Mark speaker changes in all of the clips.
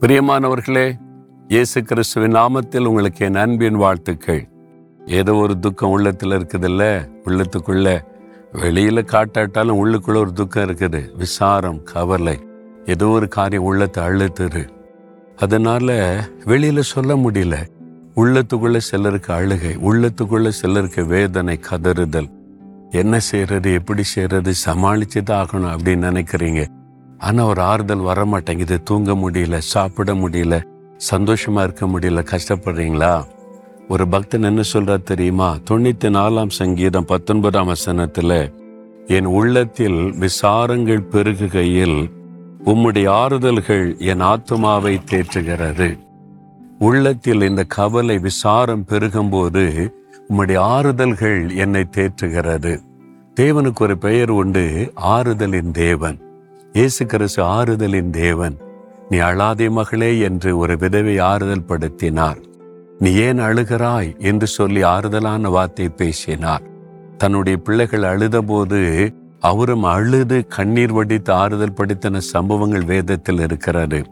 Speaker 1: பிரியமானவர்களே இயேசு கிறிஸ்துவின் நாமத்தில் உங்களுக்கு என் அன்பின் வாழ்த்துக்கள். ஏதோ ஒரு துக்கம் உள்ளத்தில் இருக்குதுல்ல? உள்ளத்துக்குள்ள வெளியில காட்டாட்டாலும் உள்ளுக்குள்ள ஒரு துக்கம் இருக்குது. விசாரம் கவலை ஏதோ ஒரு காரியம் உள்ளத்தை அழுத்துரு அதனால வெளியில சொல்ல முடியல. உள்ளத்துக்குள்ள சிலருக்கு அழுகை உள்ளத்துக்குள்ள சிலருக்கு வேதனை கதறுதல். என்ன செய்யறது எப்படி செய்யறது சமாளிச்சு தான் ஆகணும் அப்படின்னு நினைக்கிறீங்க. ஆனால் ஒரு ஆறுதல் வர மாட்டேங்குது தூங்க முடியல சாப்பிட முடியல சந்தோஷமா இருக்க முடியல. கஷ்டப்படுறீங்களா? ஒரு பக்தன் என்ன சொல்றா தெரியுமா? தொண்ணூத்தி நாலாம் சங்கீதம் பத்தொன்பதாம் வசனத்துல என் உள்ளத்தில் விசாரங்கள் பெருகுகையில் உம்முடைய ஆறுதல்கள் என் ஆத்துமாவை தேற்றுகிறது. உள்ளத்தில் இந்த கவலை விசாரம் பெருகும்போது உம்முடைய ஆறுதல்கள் என்னை தேற்றுகிறது. தேவனுக்கு ஒரு பெயர் உண்டு ஆறுதலின் தேவன். இயேசு கிறிஸ்து ஆறுதலின் தேவன். நீ அழாதே மகளே என்று ஒரு விதவை ஆறுதல் படுத்தினார். நீ ஏன் அழுகிறாய்? என்று சொல்லி ஆறுதலான வார்த்தை பேசினார். தன்னுடைய பிள்ளைகள் அழுதபோது அவரும் அழுது கண்ணீர் வடித்து ஆறுதல் படுத்தின சம்பவங்கள் வேதத்தில் இருக்கிறது.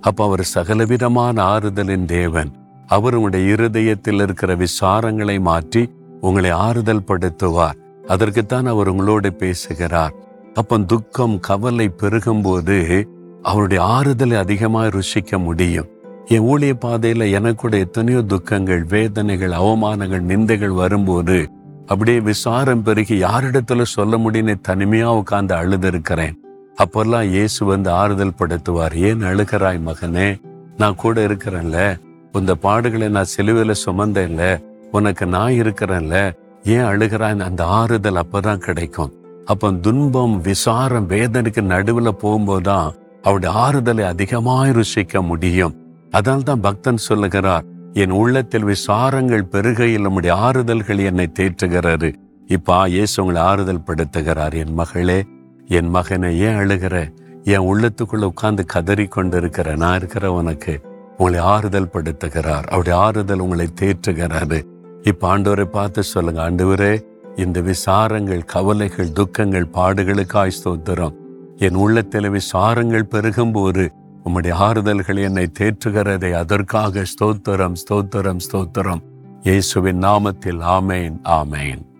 Speaker 1: அப்ப அவர் சகலவிதமான ஆறுதலின் தேவன். அவர் உங்களுடைய இருதயத்தில் இருக்கிற விசாரங்களை மாற்றி உங்களை ஆறுதல் படுத்துவார். அதற்குத்தான் அவர் உங்களோடு பேசுகிறார். அப்ப துக்கம் கவலை பெருகும்போது அவருடைய ஆறுதலை அதிகமாக ருசிக்க முடியும். என் ஊழிய பாதையில் எனக்கு கூட எத்தனையோ துக்கங்கள் வேதனைகள் அவமானங்கள் நிந்தைகள் வரும்போது அப்படியே விசாரம் பெருகி யாரிடத்துல சொல்ல முடியும்னு தனிமையா உட்கார்ந்து அழுது இருக்கிறேன் அப்போல்லாம் இயேசு வந்து ஆறுதல் படுத்துவார் ஏன் அழுகிறாய் மகனே? நான் கூட இருக்கிறேன்ல. இந்த பாடுகளை நான் சிலுவையில் சுமந்தேன்ல. உனக்கு நான் இருக்கிறேன்ல. ஏன் அழுகிறாய்? அந்த ஆறுதல் அப்பதான் கிடைக்கும். அப்ப துன்பம் விசாரம் வேதனைக்கு நடுவுல போகும்போதுதான் அவருடைய ஆறுதலை அதிகமாய் ருசிக்க முடியும். அதனால்தான் தான் பக்தன் சொல்லுகிறார் என் உள்ளத்தில் விசாரங்கள் பெருகையில் நம்முடைய ஆறுதல்கள் என்னை தேற்றுகிறாரு இப்பா இயேசு உங்களை ஆறுதல் படுத்துகிறார் என் மகளே என் மகனை ஏன் அழுகிற? என் உள்ளத்துக்குள்ள உட்கார்ந்து கதறி கொண்டு இருக்கிற நான் இருக்கிற உனக்கு உங்களை ஆறுதல் படுத்துகிறார் அவருடைய ஆறுதல் உங்களை தேற்றுகிறாரு இப்ப ஆண்டவரை பார்த்து சொல்லுங்க ஆண்டவரே இந்த விசாரங்கள் கவலைகள் துக்கங்கள் பாடுகளுக்காய் ஸ்தோத்திரம். என் உள்ளத்தில் விசாரங்கள் பெருகும்போது உம்முடைய ஆறுதல்கள் என்னை தேற்றுகிறதை அதற்காக ஸ்தோத்திரம் ஸ்தோத்திரம் ஸ்தோத்திரம். இயேசுவின் நாமத்தில் ஆமேன் ஆமேன்.